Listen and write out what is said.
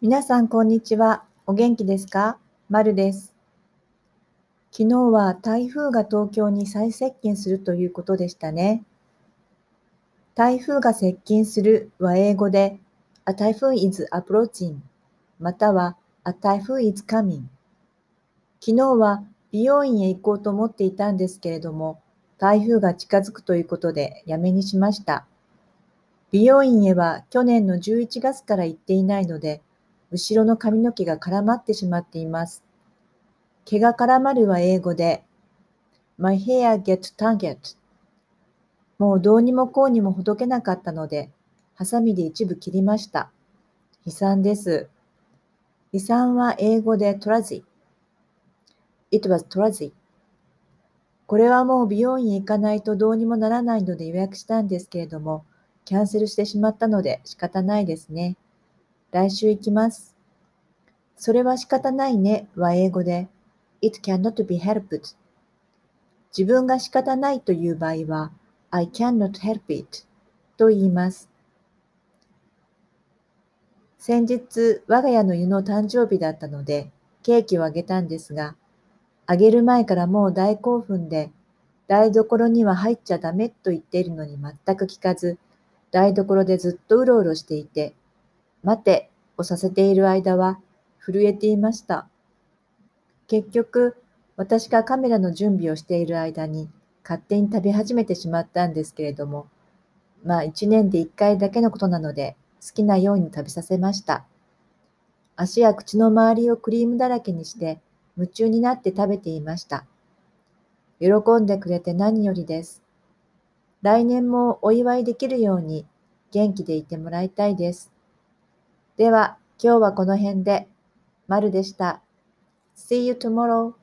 皆さん、こんにちは。お元気ですか？まるです。昨日は台風が東京に再接近するということでしたね。台風が接近するは英語で A typhoon is approaching または A typhoon is coming 昨日は美容院へ行こうと思っていたんですけれども、台風が近づくということでやめにしました。美容院へは去年の11月から行っていないので、後ろの髪の毛が絡まってしまっています。毛が絡まるは英語で My hair get tangled もうどうにもこうにもほどけなかったので、ハサミで一部切りました。悲惨です。悲惨は英語で tragic。It was tragic. これはもう美容院へ行かないとどうにもならないので予約したんですけれども、キャンセルしてしまったので仕方ないですね。来週行きます。それは仕方ないねは英語で It cannot be helped 自分が仕方ないという場合は I cannot help it と言います。先日、我が家の湯の誕生日だったので、ケーキをあげたんですが、あげる前からもう大興奮で、台所には入っちゃダメと言っているのに全く聞かず、台所でずっとうろうろしていて、待てをさせている間は震えていました。結局、私がカメラの準備をしている間に勝手に食べ始めてしまったんですけれども、まあ一年で一回だけのことなので好きなように食べさせました。足や口の周りをクリームだらけにして夢中になって食べていました。喜んでくれて何よりです。来年もお祝いできるように元気でいてもらいたいです。では、今日はこの辺で。まるでした。See you tomorrow.